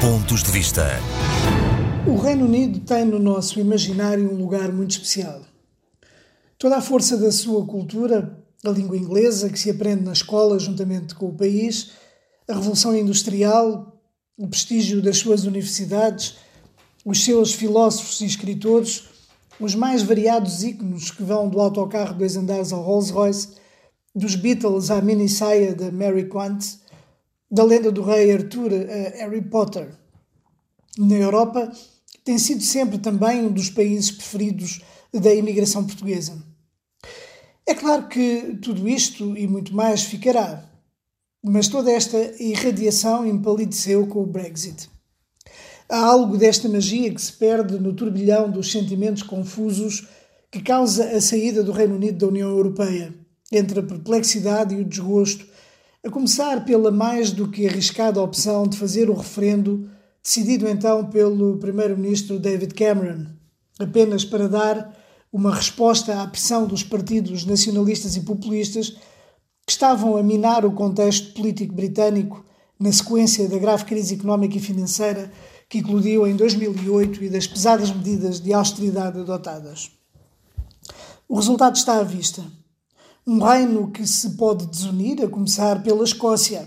Pontos de Vista. O Reino Unido tem no nosso imaginário um lugar muito especial. Toda a força da sua cultura, a língua inglesa que se aprende na escola juntamente com o país, a Revolução Industrial, o prestígio das suas universidades, os seus filósofos e escritores, os mais variados íconos que vão do autocarro dois andares ao Rolls-Royce, dos Beatles à mini saia da Mary Quant, da lenda do rei Arthur a Harry Potter. Na Europa, tem sido sempre também um dos países preferidos da imigração portuguesa. É claro que tudo isto e muito mais ficará, mas toda esta irradiação empalideceu com o Brexit. Há algo desta magia que se perde no turbilhão dos sentimentos confusos que causa a saída do Reino Unido da União Europeia, entre a perplexidade e o desgosto, a começar pela mais do que arriscada opção de fazer o referendo, decidido então pelo Primeiro-Ministro David Cameron, apenas para dar uma resposta à pressão dos partidos nacionalistas e populistas que estavam a minar o contexto político britânico na sequência da grave crise económica e financeira que eclodiu em 2008 e das pesadas medidas de austeridade adotadas. O resultado está à vista. Um reino que se pode desunir, a começar pela Escócia.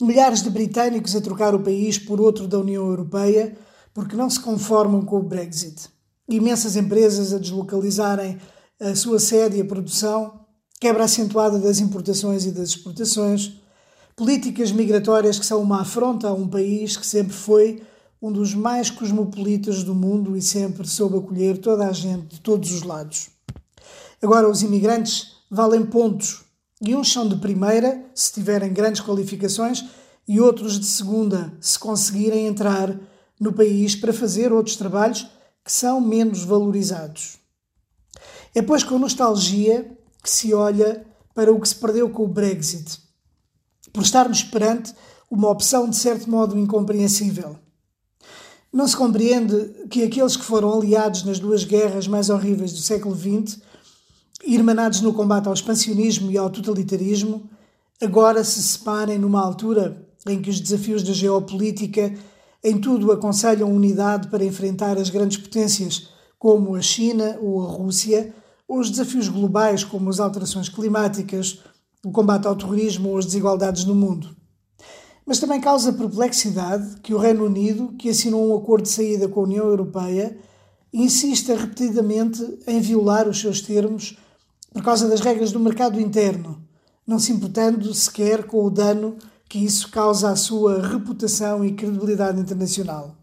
Milhares de britânicos a trocar o país por outro da União Europeia porque não se conformam com o Brexit. Imensas empresas a deslocalizarem a sua sede e a produção, quebra acentuada das importações e das exportações, políticas migratórias que são uma afronta a um país que sempre foi um dos mais cosmopolitas do mundo e sempre soube acolher toda a gente de todos os lados. Agora, os imigrantes valem pontos e uns são de primeira, se tiverem grandes qualificações, e outros de segunda, se conseguirem entrar no país para fazer outros trabalhos que são menos valorizados. É, pois, com nostalgia que se olha para o que se perdeu com o Brexit, por estarmos perante uma opção de certo modo incompreensível. Não se compreende que aqueles que foram aliados nas duas guerras mais horríveis do século XX, irmanados no combate ao expansionismo e ao totalitarismo, agora se separem numa altura em que os desafios da geopolítica em tudo aconselham unidade para enfrentar as grandes potências, como a China ou a Rússia, ou os desafios globais, como as alterações climáticas, o combate ao terrorismo ou as desigualdades no mundo. Mas também causa perplexidade que o Reino Unido, que assinou um acordo de saída com a União Europeia, insista repetidamente em violar os seus termos por causa das regras do mercado interno, não se imputando sequer com o dano que isso causa à sua reputação e credibilidade internacional.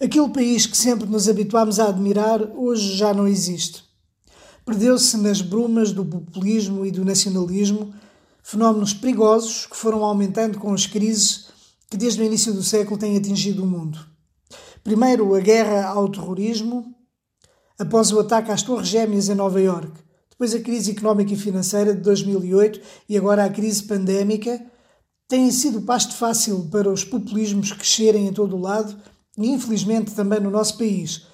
Aquele país que sempre nos habituámos a admirar hoje já não existe. Perdeu-se nas brumas do populismo e do nacionalismo fenómenos perigosos que foram aumentando com as crises que desde o início do século têm atingido o mundo. Primeiro, a guerra ao terrorismo, após o ataque às Torres Gêmeas em Nova York, depois a crise económica e financeira de 2008 e agora a crise pandémica, têm sido pasto fácil para os populismos crescerem em todo o lado e, infelizmente, também no nosso país.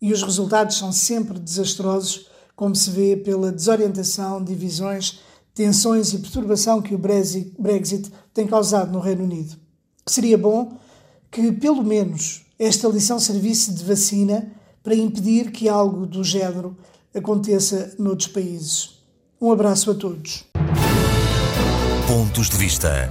E os resultados são sempre desastrosos, como se vê pela desorientação, divisões tensões e perturbação que o Brexit tem causado no Reino Unido. Seria bom que, pelo menos, esta lição servisse de vacina para impedir que algo do género aconteça noutros países. Um abraço a todos. Pontos de Vista.